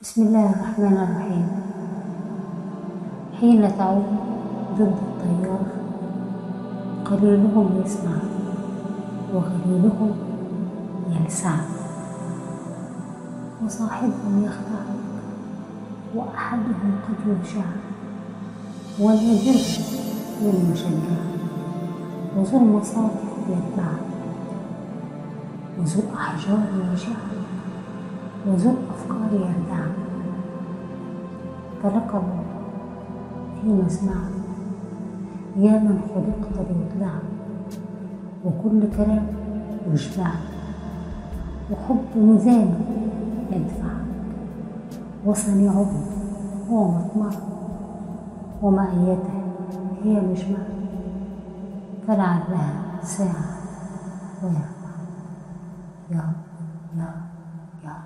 بسم الله الرحمن الرحيم. حين تعود ضد التيار قليلهم يسمع وقليلهم يلسع. وصاحبهم يخدعك وأحدهم قد يرجعك والنادر للمشجع وذو المصالح يتبعك وذو الأحجار يرجعك وزق أفكاري يرجع ترقب في مسمع. يا من خلقت ليطلعك وكل كلام يشبع. وحب ميزان يدفع. وصنيعه هو مطمعك ومعيته هي مجمعك فلعلها ساعة ويرفع. يا يا يا